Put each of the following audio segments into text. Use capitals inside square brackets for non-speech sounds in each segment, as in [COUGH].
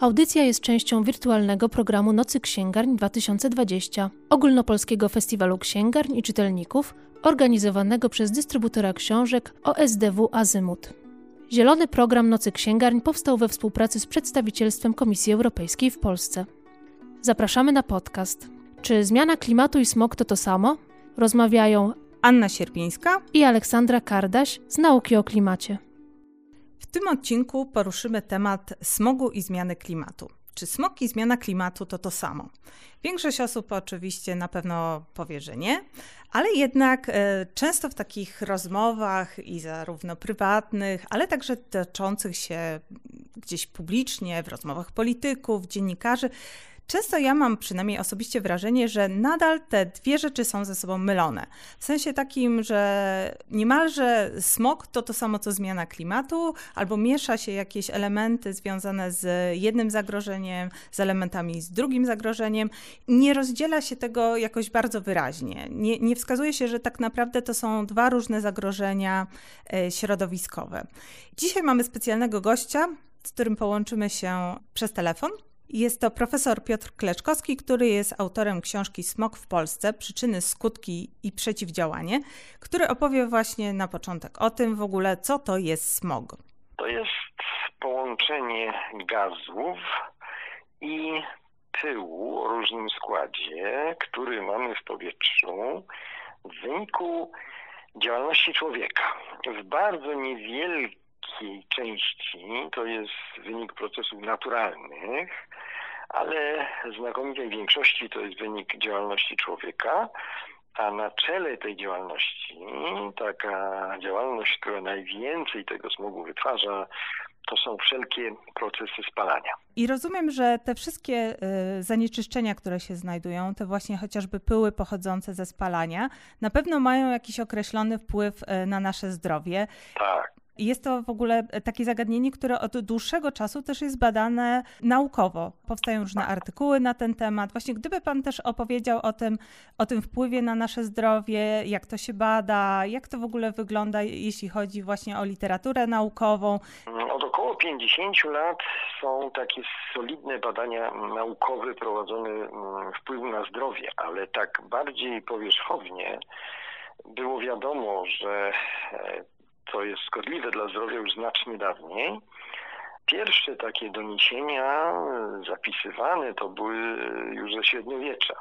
Audycja jest częścią wirtualnego programu Nocy Księgarń 2020, ogólnopolskiego festiwalu księgarń i czytelników, organizowanego przez dystrybutora książek OSDW Azymut. Zielony program Nocy Księgarń powstał we współpracy z przedstawicielstwem Komisji Europejskiej w Polsce. Zapraszamy na podcast. Czy zmiana klimatu i smog to to samo? Rozmawiają Anna Sierpińska i Aleksandra Kardaś z Nauki o Klimacie. W tym odcinku poruszymy temat smogu i zmiany klimatu. Czy smog i zmiana klimatu to to samo? Większość osób oczywiście na pewno powie, że nie, ale jednak e, często w takich rozmowach i zarówno prywatnych, ale także toczących się gdzieś publicznie, w rozmowach polityków, dziennikarzy, Często ja mam przynajmniej osobiście wrażenie, że nadal te dwie rzeczy są ze sobą mylone. W sensie takim, że niemalże smog to to samo co zmiana klimatu, albo miesza się jakieś elementy związane z jednym zagrożeniem, z elementami z drugim zagrożeniem. Nie rozdziela się tego jakoś bardzo wyraźnie. Nie, nie wskazuje się, że tak naprawdę to są dwa różne zagrożenia e, środowiskowe. Dzisiaj mamy specjalnego gościa, z którym połączymy się przez telefon. Jest to profesor Piotr Kleczkowski, który jest autorem książki Smog w Polsce przyczyny, skutki i przeciwdziałanie, który opowie właśnie na początek o tym w ogóle, co to jest smog. To jest połączenie gazów i pyłu o różnym składzie, który mamy w powietrzu w wyniku działalności człowieka. W bardzo niewielkim wielkiej części to jest wynik procesów naturalnych, ale znakomitej większości to jest wynik działalności człowieka, a na czele tej działalności, taka działalność, która najwięcej tego smogu wytwarza, to są wszelkie procesy spalania. I rozumiem, że te wszystkie y, zanieczyszczenia, które się znajdują, te właśnie chociażby pyły pochodzące ze spalania, na pewno mają jakiś określony wpływ y, na nasze zdrowie. Tak. Jest to w ogóle takie zagadnienie, które od dłuższego czasu też jest badane naukowo. Powstają różne artykuły na ten temat. Właśnie gdyby Pan też opowiedział o tym, o tym wpływie na nasze zdrowie, jak to się bada, jak to w ogóle wygląda, jeśli chodzi właśnie o literaturę naukową. Od około 50 lat są takie solidne badania naukowe prowadzone mm, wpływu na zdrowie, ale tak bardziej powierzchownie było wiadomo, że e, co jest szkodliwe dla zdrowia już znacznie dawniej. Pierwsze takie doniesienia zapisywane to były już ze średniowiecza.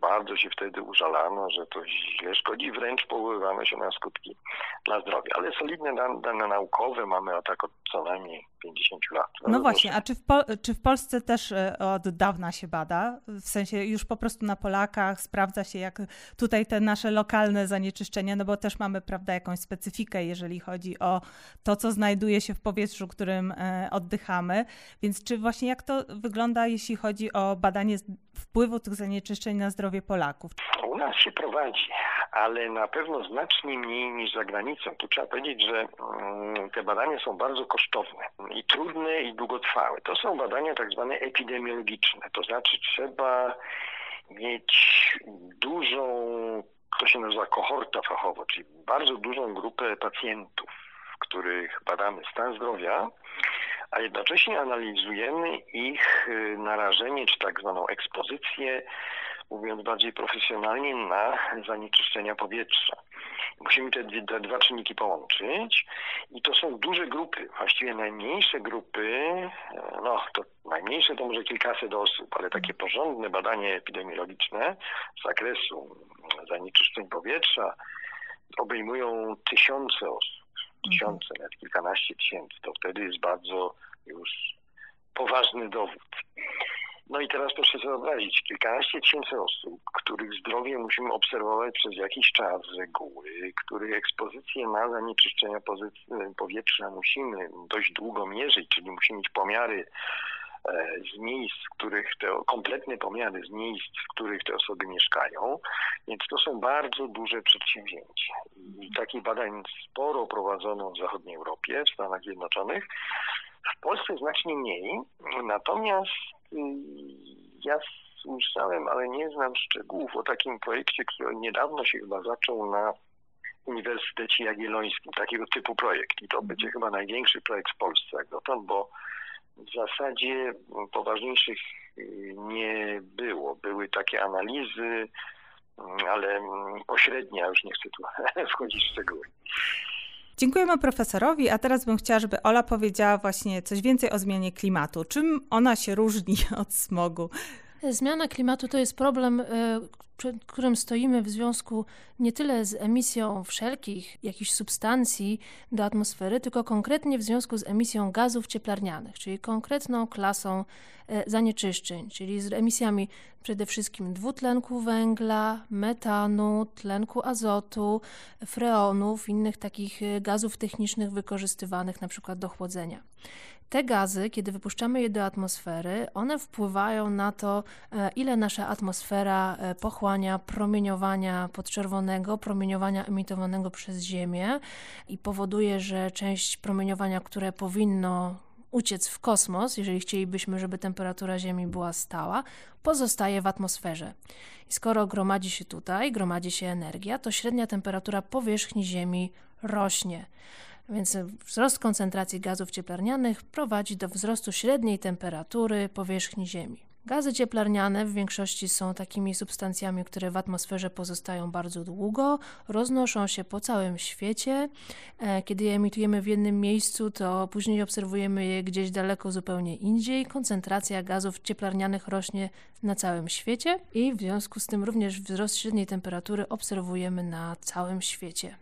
Bardzo się wtedy użalano, że to źle szkodzi, wręcz powoływano się na skutki dla zdrowia. Ale solidne dane naukowe mamy o tak od co najmniej 50 lat. No właśnie, a czy w, czy w Polsce też e, od dawna się bada? W sensie już po prostu na Polakach sprawdza się, jak tutaj te nasze lokalne zanieczyszczenia, no bo też mamy, prawda, jakąś specyfikę, jeżeli chodzi o to, co znajduje się w powietrzu, którym e, oddychamy. Więc czy właśnie jak to wygląda, jeśli chodzi o badanie wpływu tych zanieczyszczeń na zdrowie Polaków? U nas się prowadzi, ale na pewno znacznie mniej niż za granicą. Tu trzeba powiedzieć, że mm, te badania są bardzo kosztowne i trudne i długotrwałe. To są badania tak zwane epidemiologiczne, to znaczy trzeba mieć dużą, to się nazywa kohorta fachowo, czyli bardzo dużą grupę pacjentów, których badamy stan zdrowia, a jednocześnie analizujemy ich y, narażenie, czy tak zwaną ekspozycję, mówiąc bardziej profesjonalnie, na zanieczyszczenia powietrza. Musimy te, dwa czynniki połączyć i to są duże grupy, właściwie najmniejsze grupy, e, no to najmniejsze to może kilkaset osób, ale takie porządne badanie epidemiologiczne z zakresu zanieczyszczeń powietrza obejmują tysiące osób, tysiące, nawet kilkanaście tysięcy. To wtedy jest bardzo już poważny dowód. No i teraz proszę sobie wyobrazić, kilkanaście tysięcy osób, których zdrowie musimy obserwować przez jakiś czas z reguły, których ekspozycję na zanieczyszczenia powietrza musimy dość długo mierzyć, czyli musimy mieć pomiary e, z miejsc, w których te kompletne pomiary z miejsc, w których te osoby mieszkają, więc to są bardzo duże przedsięwzięcia. I takich badań sporo prowadzono w zachodniej Europie, w Stanach Zjednoczonych. W Polsce znacznie mniej, natomiast ja słyszałem, ale nie znam szczegółów o takim projekcie, który niedawno się chyba zaczął na Uniwersytecie Jagiellońskim, takiego typu projekt. I to będzie chyba największy projekt w Polsce jak dotąd, bo w zasadzie poważniejszych nie było. Były takie analizy, ale pośrednia, już nie chcę tu [LAUGHS] wchodzić w szczegóły. Dziękujemy profesorowi, a teraz bym chciała, żeby Ola powiedziała właśnie coś więcej o zmianie klimatu. Czym ona się różni [LAUGHS] od smogu? Zmiana klimatu to jest problem, e, przed którym stoimy w związku nie tyle z emisją wszelkich jakichś substancji do atmosfery, tylko konkretnie w związku z emisją gazów cieplarnianych, czyli konkretną klasą e, zanieczyszczeń, czyli z emisjami przede wszystkim dwutlenku węgla, metanu, tlenku azotu, freonów, innych takich e, gazów technicznych wykorzystywanych na przykład do chłodzenia. Te gazy, kiedy wypuszczamy je do atmosfery, one wpływają na to, e, ile nasza atmosfera e, pochłania promieniowania podczerwonego, promieniowania emitowanego przez Ziemię i powoduje, że część promieniowania, które powinno uciec w kosmos, jeżeli chcielibyśmy, żeby temperatura Ziemi była stała, pozostaje w atmosferze. I skoro gromadzi się tutaj, gromadzi się energia, to średnia temperatura powierzchni Ziemi rośnie. Więc wzrost koncentracji gazów cieplarnianych prowadzi do wzrostu średniej temperatury powierzchni Ziemi. Gazy cieplarniane w większości są takimi substancjami, które w atmosferze pozostają bardzo długo, roznoszą się po całym świecie. E, kiedy je emitujemy w jednym miejscu, to później obserwujemy je gdzieś daleko zupełnie indziej. Koncentracja gazów cieplarnianych rośnie na całym świecie i w związku z tym również wzrost średniej temperatury obserwujemy na całym świecie.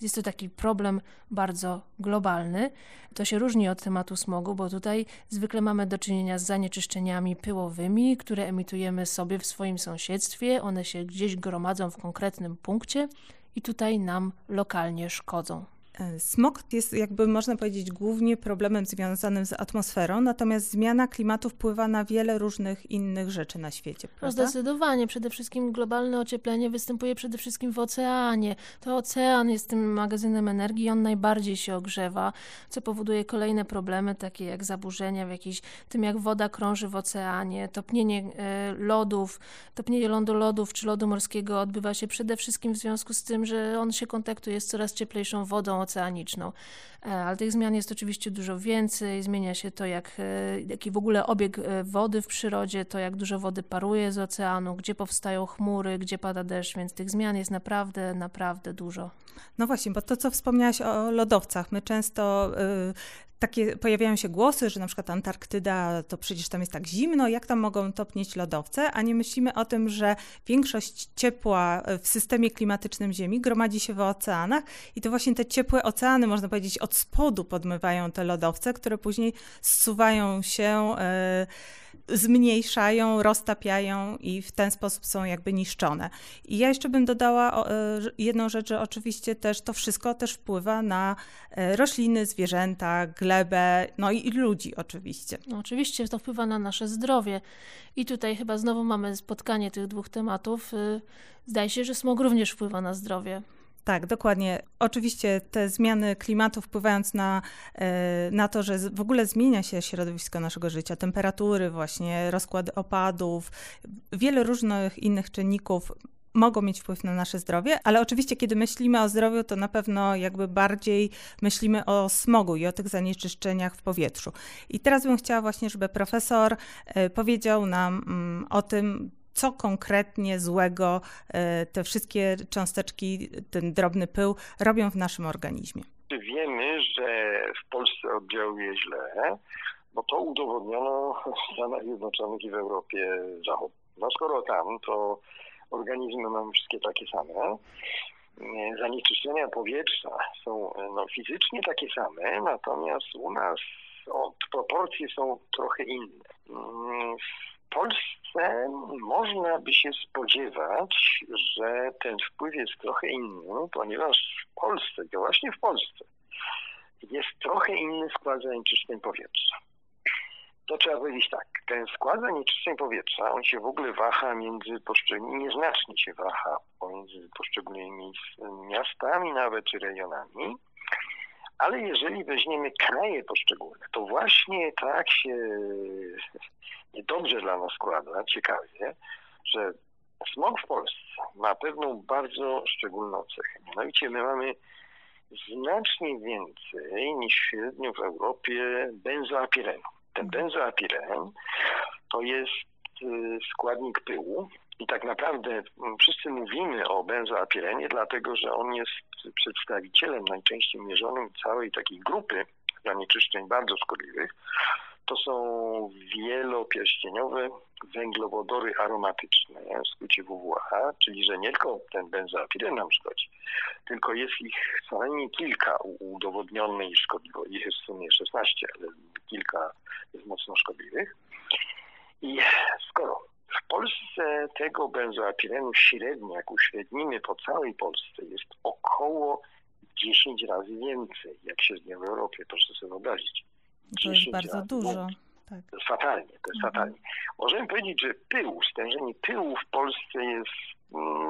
Jest to taki problem bardzo globalny. To się różni od tematu smogu, bo tutaj zwykle mamy do czynienia z zanieczyszczeniami pyłowymi, które emitujemy sobie w swoim sąsiedztwie. One się gdzieś gromadzą w konkretnym punkcie i tutaj nam lokalnie szkodzą. E, smog jest, jakby można powiedzieć, głównie problemem związanym z atmosferą, natomiast zmiana klimatu wpływa na wiele różnych innych rzeczy na świecie. Prawda? No zdecydowanie. Przede wszystkim globalne ocieplenie występuje przede wszystkim w oceanie. To ocean jest tym magazynem energii, on najbardziej się ogrzewa, co powoduje kolejne problemy, takie jak zaburzenia w jakiejś, tym jak woda krąży w oceanie, topnienie e, lodów, topnienie lądu lodów czy lodu morskiego odbywa się przede wszystkim w związku z tym, że on się kontaktuje z coraz cieplejszą wodą oceaniczną. E, ale tych zmian jest oczywiście dużo więcej. Zmienia się to, jak, e, jaki w ogóle obieg e, wody w przyrodzie, to jak dużo wody paruje z oceanu, gdzie powstają chmury, gdzie pada deszcz, więc tych zmian jest naprawdę, naprawdę dużo. No właśnie, bo to, co wspomniałaś o lodowcach, my często takie pojawiają się głosy, że na przykład Antarktyda to przecież tam jest tak zimno, jak tam mogą topnieć lodowce, a nie myślimy o tym, że większość ciepła w systemie klimatycznym Ziemi gromadzi się w oceanach i to właśnie te ciepłe oceany, można powiedzieć, od spodu podmywają te lodowce, które później zsuwają się. Yy, zmniejszają, roztapiają i w ten sposób są jakby niszczone. I ja jeszcze bym dodała e, jedną rzecz, że oczywiście też to wszystko też wpływa na e, rośliny, zwierzęta, glebę, no i ludzi oczywiście. No, oczywiście to wpływa na nasze zdrowie. I tutaj chyba znowu mamy spotkanie tych dwóch tematów. Y, zdaje się, że smog również wpływa na zdrowie. Tak, dokładnie. Oczywiście te zmiany klimatu wpływając na, e, na to, że w ogóle zmienia się środowisko naszego życia, temperatury, właśnie rozkład opadów, wiele różnych innych czynników mogą mieć wpływ na nasze zdrowie, ale oczywiście, kiedy myślimy o zdrowiu, to na pewno jakby bardziej myślimy o smogu i o tych zanieczyszczeniach w powietrzu. I teraz bym chciała właśnie, żeby profesor e, powiedział nam mm, o tym, co konkretnie złego e, te wszystkie cząsteczki, ten drobny pył robią w naszym organizmie. Wiemy, że w Polsce oddziałuje źle, bo to udowodniono w Stanach Zjednoczonych i w Europie Zachodniej. No skoro tam, to organizmy mamy wszystkie takie same. Zanieczyszczenia powietrza są no, fizycznie takie same, natomiast u nas od proporcje są trochę inne. Polsce można by się spodziewać, że ten wpływ jest trochę inny, ponieważ w Polsce, to właśnie w Polsce, jest trochę inny skład zanieczyszczeń powietrza. To trzeba powiedzieć tak, ten skład zanieczyszczeń powietrza, on się w ogóle waha między poszczególnymi, nieznacznie się waha pomiędzy poszczególnymi miastami nawet czy regionami, ale jeżeli weźmiemy kraje poszczególne, to właśnie tak się niedobrze dla nas składa, ciekawie, że smog w Polsce ma pewną bardzo szczególną cechę. Mianowicie my mamy znacznie więcej niż średnio w Europie benzoapirenu. Ten benzoapiren to jest y, składnik pyłu i tak naprawdę mm, wszyscy mówimy o benzoapirenie, dlatego że on jest przedstawicielem najczęściej mierzonym całej takiej grupy zanieczyszczeń bardzo szkodliwych. To są wielopierścieniowe węglowodory aromatyczne, w skrócie WWA, czyli że nie tylko ten benzoapiren nam szkodzi, tylko jest ich co najmniej kilka udowodnionych szkodliwości. Ich jest w sumie 16, ale kilka jest mocno szkodliwych. I skoro w Polsce tego benzoapirenu średnio, jak uśrednimy po całej Polsce, jest około 10 razy więcej, jak średnio w Europie, proszę sobie wyobrazić. To jest bardzo dużo. Tak. To jest fatalnie, to jest mhm. fatalnie. Możemy powiedzieć, że pył, stężenie pyłu w Polsce jest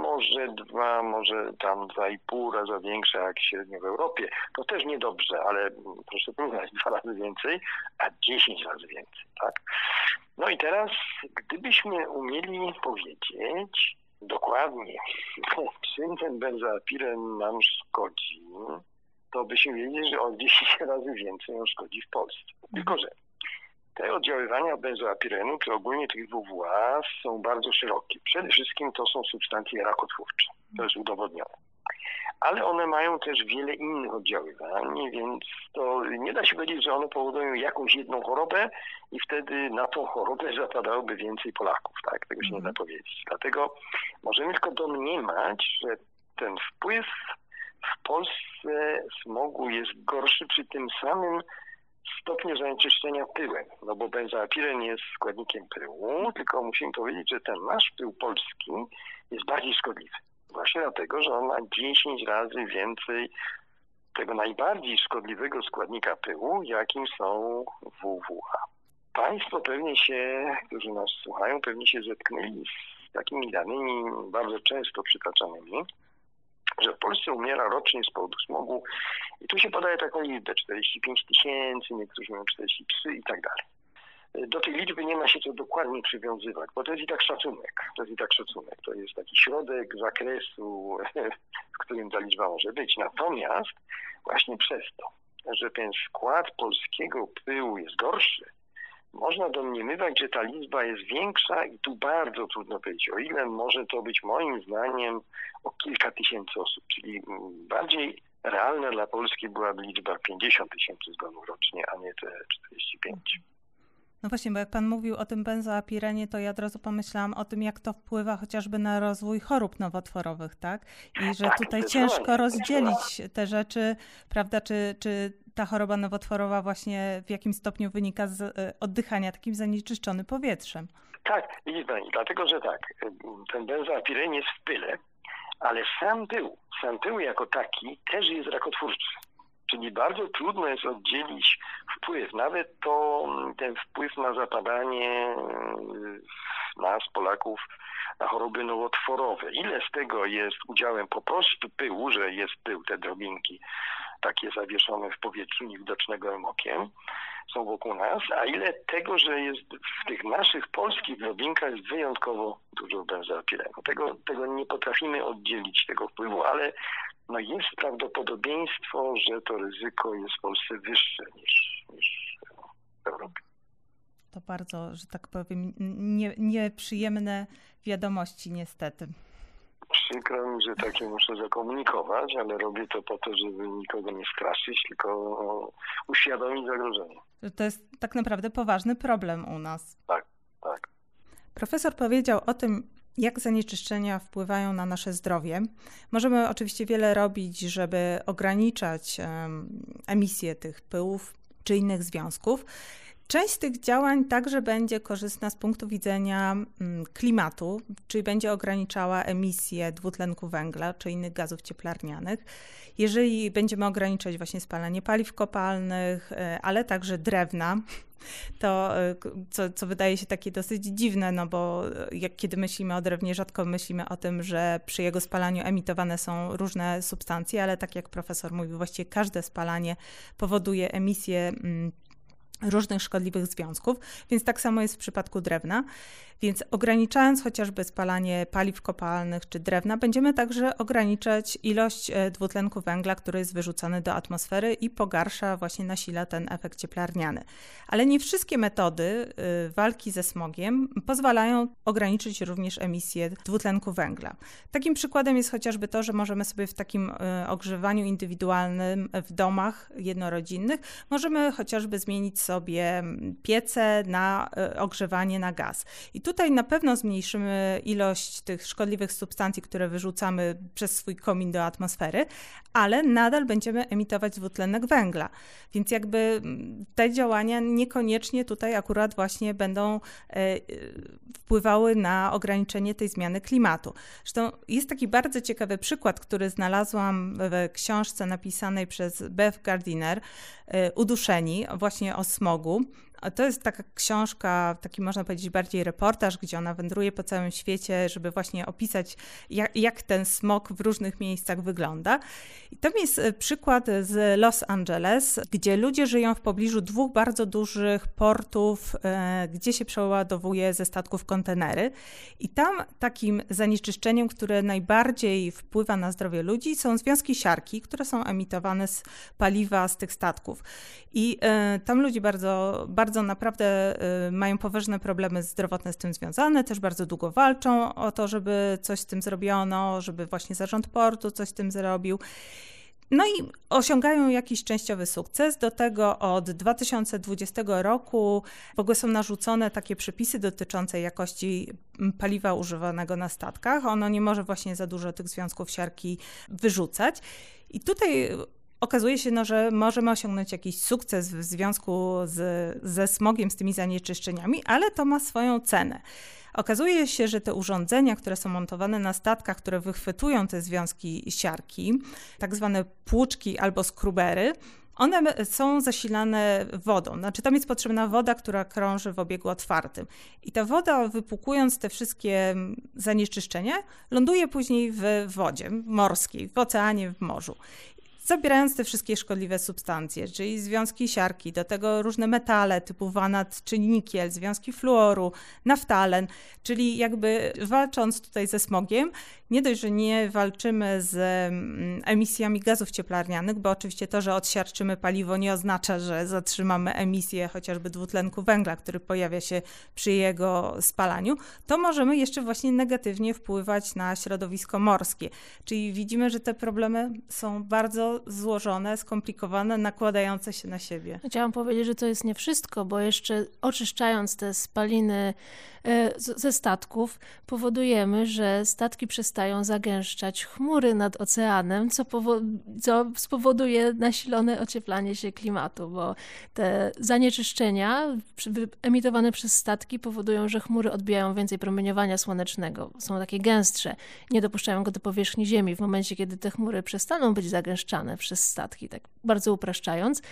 może dwa, może tam dwa i pół raza większe jak średnio w Europie. To też niedobrze, ale proszę przyznać, dwa razy więcej, a dziesięć razy więcej, tak? No i teraz, gdybyśmy umieli powiedzieć dokładnie, [LAUGHS] czym ten benzoapiren nam to byśmy wiedzieli, że o 10 razy więcej on szkodzi w Polsce. Tylko, że te oddziaływania benzoapirenu, czy ogólnie tych WWA są bardzo szerokie. Przede wszystkim to są substancje rakotwórcze. To jest udowodnione. Ale one mają też wiele innych oddziaływań, więc to nie da się powiedzieć, że one powodują jakąś jedną chorobę i wtedy na tą chorobę zapadałoby więcej Polaków. Tak? Tego się nie da mhm. powiedzieć. Dlatego możemy tylko domniemać, że ten wpływ w Polsce smogu jest gorszy przy tym samym stopniu zanieczyszczenia pyłem, no bo benzoapiren jest składnikiem pyłu, tylko musimy powiedzieć, że ten nasz pył polski jest bardziej szkodliwy. Właśnie dlatego, że on ma 10 razy więcej tego najbardziej szkodliwego składnika pyłu, jakim są WWA. Państwo pewnie się, którzy nas słuchają, pewnie się zetknęli z takimi danymi bardzo często przytaczanymi, że w Polsce umiera rocznie z powodu smogu i tu się podaje taką liczbę 45 tysięcy, niektórzy mają 43 i tak dalej. Do tej liczby nie ma się co dokładnie przywiązywać, bo to jest i tak szacunek. To jest i tak szacunek. To jest taki środek zakresu, [LAUGHS] w którym ta liczba może być. Natomiast właśnie przez to, że ten skład polskiego pyłu jest gorszy, można domniemywać, że ta liczba jest większa i tu bardzo trudno powiedzieć, o ile może to być moim zdaniem o kilka tysięcy osób, czyli bardziej realna dla Polski byłaby liczba 50 tysięcy zgonów rocznie, a nie te 45. No właśnie, bo jak pan mówił o tym benzoapirenie, to ja od razu pomyślałam o tym, jak to wpływa chociażby na rozwój chorób nowotworowych, tak? I że tak, tutaj ciężko rozdzielić te rzeczy, prawda? Czy, czy ta choroba nowotworowa właśnie w jakim stopniu wynika z e, oddychania takim zanieczyszczonym powietrzem? Tak, widzi pani, dlatego że tak, ten benzoapiren jest w pyle, ale sam pył, sam pył jako taki też jest rakotwórczy. Czyli bardzo trudno jest oddzielić wpływ, nawet to ten wpływ na zapadanie y, nas, Polaków, na choroby nowotworowe. Ile z tego jest udziałem po prostu pyłu, że jest pył, te drobinki takie zawieszone w powietrzu, niewidocznego okiem, są wokół nas, a ile tego, że jest w tych naszych polskich drobinkach jest wyjątkowo dużo benzoapirenu. Tego, tego nie potrafimy oddzielić, tego wpływu, ale no jest prawdopodobieństwo, że to ryzyko jest w Polsce wyższe niż, niż w Europie. To bardzo, że tak powiem, nie, nieprzyjemne wiadomości niestety. Przykro mi, że takie muszę zakomunikować, ale robię to po to, żeby nikogo nie straszyć, tylko uświadomić zagrożenie. To jest tak naprawdę poważny problem u nas. Tak, tak. Profesor powiedział o tym, jak zanieczyszczenia wpływają na nasze zdrowie. Możemy oczywiście wiele robić, żeby ograniczać emisję tych pyłów czy innych związków. Część z tych działań także będzie korzystna z punktu widzenia mm, klimatu, czyli będzie ograniczała emisję dwutlenku węgla czy innych gazów cieplarnianych. Jeżeli będziemy ograniczać właśnie spalanie paliw kopalnych, e, ale także drewna, to e, co, co wydaje się takie dosyć dziwne, no bo e, jak kiedy myślimy o drewnie, rzadko myślimy o tym, że przy jego spalaniu emitowane są różne substancje, ale tak jak profesor mówił, właściwie każde spalanie powoduje emisję mm, różnych szkodliwych związków, więc tak samo jest w przypadku drewna. Więc ograniczając chociażby spalanie paliw kopalnych czy drewna, będziemy także ograniczać ilość e, dwutlenku węgla, który jest wyrzucany do atmosfery i pogarsza, właśnie nasila ten efekt cieplarniany. Ale nie wszystkie metody e, walki ze smogiem pozwalają ograniczyć również emisję dwutlenku węgla. Takim przykładem jest chociażby to, że możemy sobie w takim e, ogrzewaniu indywidualnym w domach jednorodzinnych, możemy chociażby zmienić sobie piece na ogrzewanie na gaz. I tu tutaj na pewno zmniejszymy ilość tych szkodliwych substancji, które wyrzucamy przez swój komin do atmosfery, ale nadal będziemy emitować dwutlenek węgla. Więc jakby mm, te działania niekoniecznie tutaj akurat właśnie będą e, wpływały na ograniczenie tej zmiany klimatu. Zresztą jest taki bardzo ciekawy przykład, który znalazłam w książce napisanej przez Beth Gardiner, e, Uduszeni, właśnie o smogu. To jest taka książka, taki można powiedzieć bardziej reportaż, gdzie ona wędruje po całym świecie, żeby właśnie opisać, jak, jak ten smog w różnych miejscach wygląda. I tam jest e, przykład z Los Angeles, gdzie ludzie żyją w pobliżu dwóch bardzo dużych portów, e, gdzie się przeładowuje ze statków kontenery. I tam takim zanieczyszczeniem, które najbardziej wpływa na zdrowie ludzi, są związki siarki, które są emitowane z paliwa z tych statków. I e, tam ludzie bardzo, bardzo bardzo naprawdę y, mają poważne problemy zdrowotne z tym związane, też bardzo długo walczą o to, żeby coś z tym zrobiono, żeby właśnie zarząd portu coś z tym zrobił. No i osiągają jakiś częściowy sukces. Do tego od 2020 roku w ogóle są narzucone takie przepisy dotyczące jakości paliwa używanego na statkach. Ono nie może właśnie za dużo tych związków siarki wyrzucać. I tutaj okazuje się, no, że możemy osiągnąć jakiś sukces w związku z, ze smogiem, z tymi zanieczyszczeniami, ale to ma swoją cenę. Okazuje się, że te urządzenia, które są montowane na statkach, które wychwytują te związki siarki, tak zwane płuczki albo skrubery, one są zasilane wodą. Znaczy tam jest potrzebna woda, która krąży w obiegu otwartym. I ta woda, wypłukując te wszystkie zanieczyszczenia, ląduje później w wodzie morskiej, w oceanie, w morzu zabierając te wszystkie szkodliwe substancje, czyli związki siarki, do tego różne metale typu wanat czy nikiel, związki fluoru, naftalen, czyli jakby walcząc tutaj ze smogiem, nie dość, że nie walczymy z mm, emisjami gazów cieplarnianych, bo oczywiście to, że odsiarczymy paliwo nie oznacza, że zatrzymamy emisję chociażby dwutlenku węgla, który pojawia się przy jego spalaniu, to możemy jeszcze właśnie negatywnie wpływać na środowisko morskie. Czyli widzimy, że te problemy są bardzo złożone, skomplikowane, nakładające się na siebie. Chciałam powiedzieć, że to jest nie wszystko, bo jeszcze oczyszczając te spaliny E, ze statków powodujemy, że statki przestają zagęszczać chmury nad oceanem, co, co spowoduje nasilone ocieplanie się klimatu, bo te zanieczyszczenia emitowane przez statki powodują, że chmury odbijają więcej promieniowania słonecznego, są takie gęstsze, nie dopuszczają go do powierzchni Ziemi. W momencie, kiedy te chmury przestaną być zagęszczane przez statki, tak bardzo upraszczając,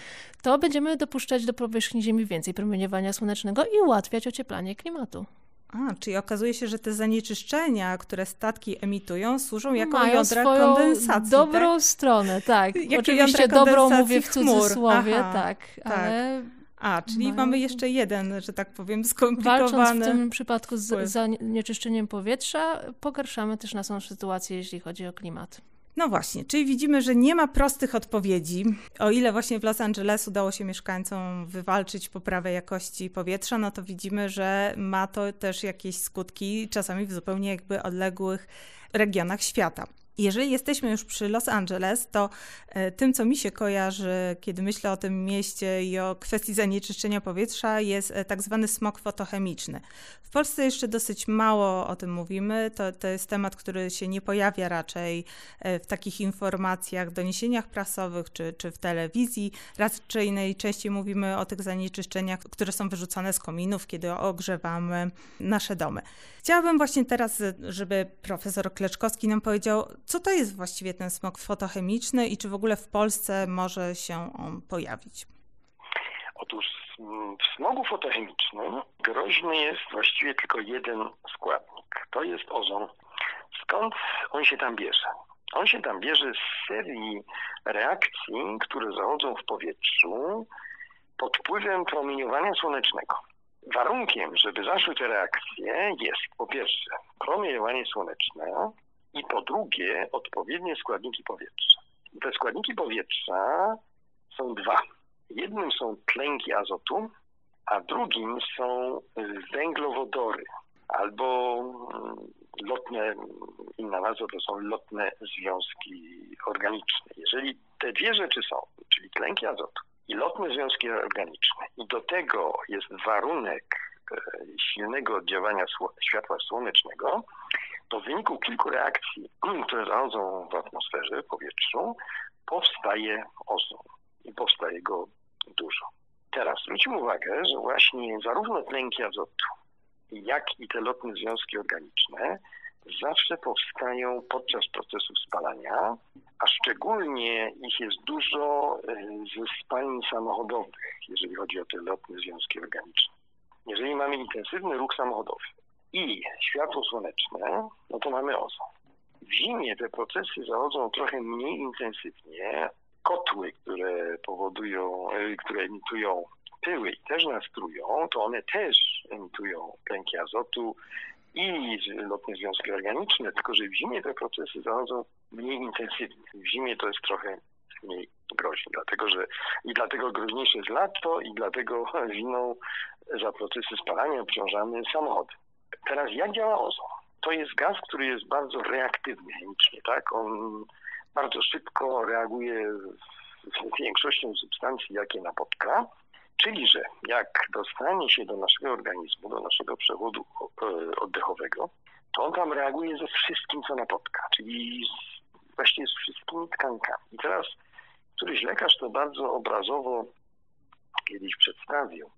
to będziemy dopuszczać do powierzchni Ziemi więcej promieniowania słonecznego i ułatwiać ocieplanie klimatu. A, czyli okazuje się, że te zanieczyszczenia, które statki emitują, służą jako Mają jądra kondensacji. dobrą tak? stronę, tak. Jako Oczywiście dobrą mówię w cudzysłowie, Aha, tak, tak. ale... A, czyli mają... mamy jeszcze jeden, że tak powiem, skomplikowany. Walcząc w tym przypadku z zanieczyszczeniem powietrza, pogarszamy też naszą sytuację, jeśli chodzi o klimat. No właśnie, czyli widzimy, że nie ma prostych odpowiedzi. O ile właśnie w Los Angeles udało się mieszkańcom wywalczyć poprawę jakości powietrza, no to widzimy, że ma to też jakieś skutki, czasami w zupełnie jakby odległych regionach świata. Jeżeli jesteśmy już przy Los Angeles, to e, tym, co mi się kojarzy, kiedy myślę o tym mieście i o kwestii zanieczyszczenia powietrza, jest e, tak zwany smog fotochemiczny. W Polsce jeszcze dosyć mało o tym mówimy. To, to jest temat, który się nie pojawia raczej e, w takich informacjach, doniesieniach prasowych czy, czy w telewizji. Raczej najczęściej mówimy o tych zanieczyszczeniach, które są wyrzucane z kominów, kiedy ogrzewamy nasze domy. Chciałabym właśnie teraz, żeby profesor Kleczkowski nam powiedział, co to jest właściwie ten smog fotochemiczny i czy w ogóle w Polsce może się on pojawić? Otóż w smogu fotochemicznym groźny jest właściwie tylko jeden składnik. To jest ozon. Skąd on się tam bierze? On się tam bierze z serii reakcji, które zachodzą w powietrzu pod wpływem promieniowania słonecznego. Warunkiem, żeby zaszły te reakcje jest po pierwsze promieniowanie słoneczne i po drugie odpowiednie składniki powietrza. Te składniki powietrza są dwa. Jednym są tlenki azotu, a drugim są węglowodory albo mm, lotne, inna nazwa to są lotne związki organiczne. Jeżeli te dwie rzeczy są, czyli tlenki azotu i lotne związki organiczne i do tego jest warunek e, silnego oddziaływania światła słonecznego, to w wyniku kilku reakcji, [CLEARS THROAT] które zachodzą w atmosferze, w powietrzu, powstaje ozon i powstaje go dużo. Teraz zwróćmy uwagę, że właśnie zarówno tlenki azotu, jak i te lotne związki organiczne zawsze powstają podczas procesu spalania, a szczególnie ich jest dużo e, ze spalin samochodowych, jeżeli chodzi o te lotne związki organiczne. Jeżeli mamy intensywny ruch samochodowy i światło słoneczne, no to mamy ozon. W zimie te procesy zachodzą trochę mniej intensywnie. Kotły, które powodują, e, które emitują pyły i też nas trują, to one też emitują tlenki azotu i lotne związki organiczne, tylko że w zimie te procesy zachodzą mniej intensywnie. W zimie to jest trochę mniej groźne, dlatego że i dlatego groźniejsze jest lato i dlatego [LAUGHS] zimą za procesy spalania obciążamy samochody. Teraz jak działa ozon? To jest gaz, który jest bardzo reaktywny chemicznie, tak? On bardzo szybko reaguje z większością substancji, jakie napotka Czyli, że jak dostanie się do naszego organizmu, do naszego przewodu e, oddechowego, to on tam reaguje ze wszystkim, co napotka, czyli właściwie z wszystkimi tkankami. I teraz któryś lekarz to bardzo obrazowo kiedyś przedstawił,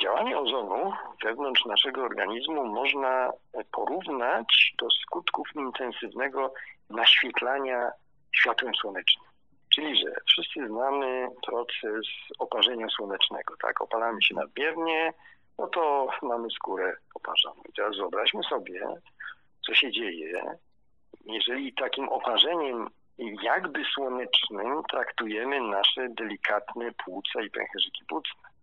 działanie ozonu wewnątrz naszego organizmu można porównać do skutków intensywnego naświetlania światłem słonecznym. Czyli, że wszyscy znamy proces oparzenia słonecznego, tak? Opalamy się nadmiernie, no to mamy skórę oparzoną. I teraz wyobraźmy sobie, co się dzieje, jeżeli takim oparzeniem jakby słonecznym traktujemy nasze delikatne płuca i pęcherzyki płucne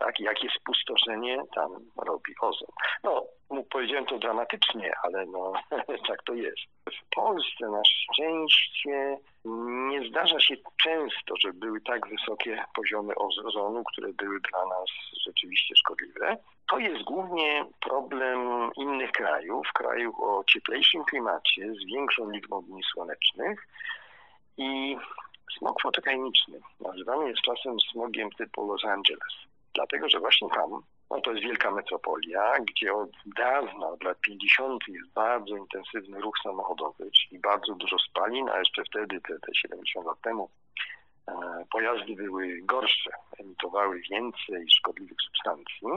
tak? Jakie spustoszenie tam robi ozon. No, powiedziałem to dramatycznie, ale no, [LAUGHS] tak to jest. W Polsce na szczęście nie zdarza się często, że były tak wysokie poziomy ozonu, które były dla nas rzeczywiście szkodliwe. To jest głównie problem innych krajów, krajów o cieplejszym klimacie, z większą liczbą dni słonecznych i smog fotokaniczny nazywany jest czasem smogiem typu Los Angeles dlatego że właśnie tam, no to jest wielka metropolia, gdzie od dawna, od lat 50. jest bardzo intensywny ruch samochodowy, czyli bardzo dużo spalin, a jeszcze wtedy, te, te 70 lat temu, e, pojazdy były gorsze, emitowały więcej szkodliwych substancji.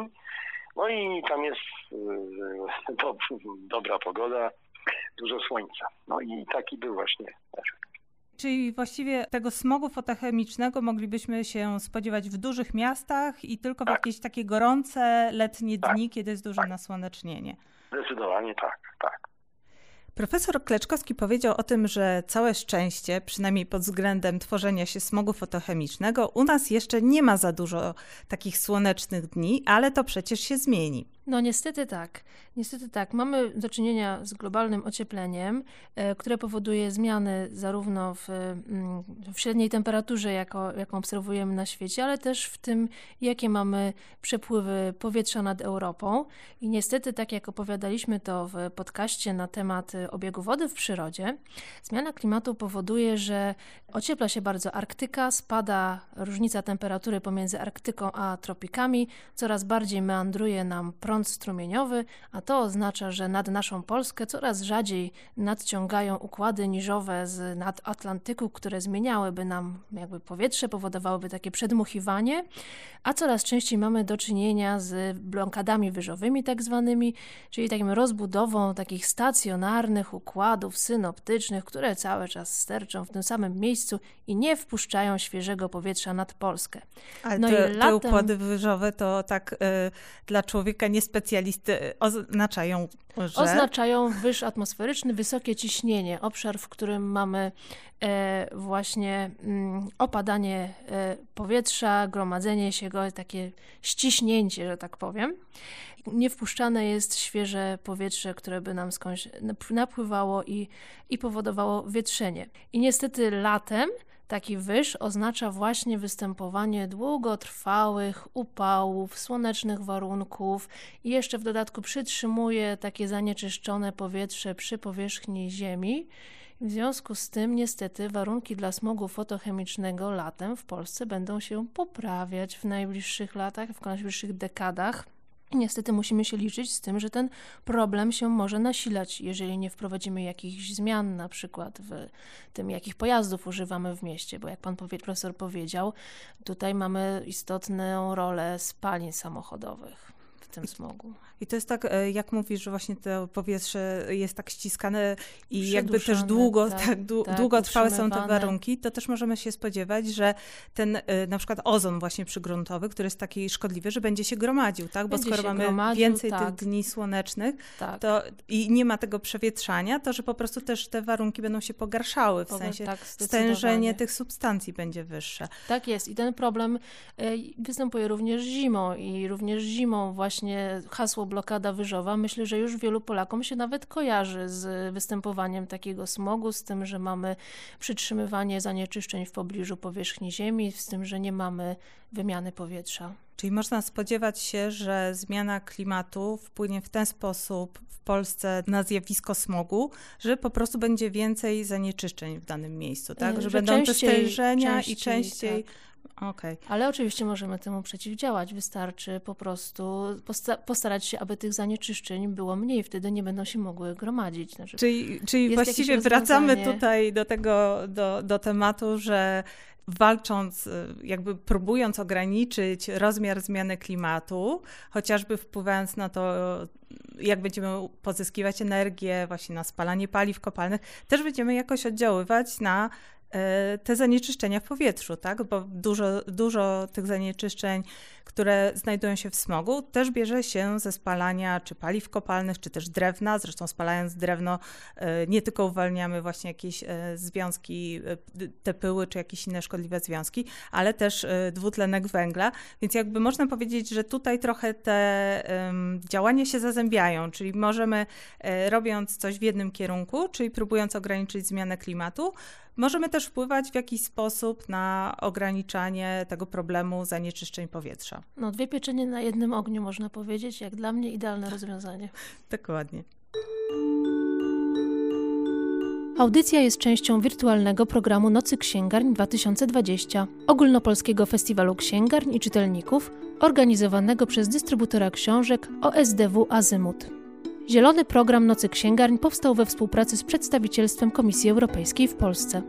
No i tam jest e, [LAUGHS] do, dobra pogoda, dużo słońca. No i taki był właśnie efekt. Czyli właściwie tego smogu fotochemicznego moglibyśmy się spodziewać w dużych miastach i tylko w tak. jakieś takie gorące letnie tak. dni, kiedy jest duże tak. nasłonecznienie. Zdecydowanie tak, tak. Profesor Kleczkowski powiedział o tym, że całe szczęście, przynajmniej pod względem tworzenia się smogu fotochemicznego, u nas jeszcze nie ma za dużo takich słonecznych dni, ale to przecież się zmieni. No niestety tak. Niestety tak. Mamy do czynienia z globalnym ociepleniem, e, które powoduje zmiany zarówno w, mm, w średniej temperaturze, jako, jaką obserwujemy na świecie, ale też w tym, jakie mamy przepływy powietrza nad Europą. I niestety, tak jak opowiadaliśmy to w podcaście na temat obiegu wody w przyrodzie, zmiana klimatu powoduje, że ociepla się bardzo Arktyka, spada różnica temperatury pomiędzy Arktyką a tropikami, coraz bardziej meandruje nam prąd prąd strumieniowy, a to oznacza, że nad naszą Polskę coraz rzadziej nadciągają układy niżowe z nad Atlantyku, które zmieniałyby nam jakby powietrze, powodowałyby takie przedmuchiwanie, a coraz częściej mamy do czynienia z blokadami wyżowymi tak zwanymi, czyli takim rozbudową takich stacjonarnych układów synoptycznych, które cały czas sterczą w tym samym miejscu i nie wpuszczają świeżego powietrza nad Polskę. Ale no te, i latem... te układy wyżowe to tak y, dla człowieka nie niespecjalisty oznaczają, że... Oznaczają wyż atmosferyczny, wysokie ciśnienie, obszar, w którym mamy e, właśnie mm, opadanie e, powietrza, gromadzenie się go, takie ściśnięcie, że tak powiem. Nie wpuszczane jest świeże powietrze, które by nam skądś napływało i, i powodowało wietrzenie. I niestety latem Taki wyż oznacza właśnie występowanie długotrwałych upałów, słonecznych warunków i jeszcze w dodatku przytrzymuje takie zanieczyszczone powietrze przy powierzchni Ziemi. W związku z tym, niestety, warunki dla smogu fotochemicznego latem w Polsce będą się poprawiać w najbliższych latach, w najbliższych dekadach. Niestety musimy się liczyć z tym, że ten problem się może nasilać, jeżeli nie wprowadzimy jakichś zmian, na przykład w tym, jakich pojazdów używamy w mieście, bo jak pan profesor powiedział, tutaj mamy istotną rolę spalin samochodowych tym smogu. I to jest tak, e, jak mówisz, że właśnie to powietrze jest tak ściskane i jakby też długo, tak, tak, tak długotrwałe są te warunki, to też możemy się spodziewać, że ten e, na przykład ozon właśnie przygruntowy, który jest taki szkodliwy, że będzie się gromadził, tak? Bo skoro mamy gromadził, więcej tak. tych dni słonecznych tak. to i nie ma tego przewietrzania, to że po prostu też te warunki będą się pogarszały, w Pogar sensie tak, stężenie tych substancji będzie wyższe. Tak jest i ten problem e, występuje również zimą i również zimą właśnie hasło blokada wyżowa, myślę, że już wielu Polakom się nawet kojarzy z występowaniem takiego smogu, z tym, że mamy przytrzymywanie zanieczyszczeń w pobliżu powierzchni Ziemi, z tym, że nie mamy wymiany powietrza. Czyli można spodziewać się, że zmiana klimatu wpłynie w ten sposób w Polsce na zjawisko smogu, że po prostu będzie więcej zanieczyszczeń w danym miejscu, tak? Że, że będą częściej, te stężenia częściej, i częściej. Tak Okay. Ale oczywiście możemy temu przeciwdziałać. Wystarczy po prostu postarać się, aby tych zanieczyszczeń było mniej. Wtedy nie będą się mogły gromadzić. Znaczy, czyli czyli właściwie wracamy tutaj do tego, do, do tematu, że walcząc, jakby próbując ograniczyć rozmiar zmiany klimatu, chociażby wpływając na to, jak będziemy pozyskiwać energię, właśnie na spalanie paliw kopalnych, też będziemy jakoś oddziaływać na E, te zanieczyszczenia w powietrzu, tak? Bo dużo, dużo tych zanieczyszczeń, które znajdują się w smogu, też bierze się ze spalania czy paliw kopalnych, czy też drewna. Zresztą spalając drewno, e, nie tylko uwalniamy właśnie jakieś e, związki, te pyły, czy jakieś inne szkodliwe związki, ale też dwutlenek węgla. Więc jakby można powiedzieć, że tutaj trochę te działania się zazębiają, czyli możemy robiąc coś w jednym kierunku, czyli próbując ograniczyć zmianę klimatu, Możemy też wpływać w jakiś sposób na ograniczanie tego problemu zanieczyszczeń powietrza. No, dwie pieczenie na jednym ogniu, można powiedzieć, jak dla mnie idealne rozwiązanie. [LAUGHS] Dokładnie. Audycja jest częścią wirtualnego programu Nocy Księgarń 2020, ogólnopolskiego festiwalu księgarń i czytelników, organizowanego przez dystrybutora książek OSDW Azymut. Zielony program Nocy Księgarń powstał we współpracy z przedstawicielstwem Komisji Europejskiej w Polsce.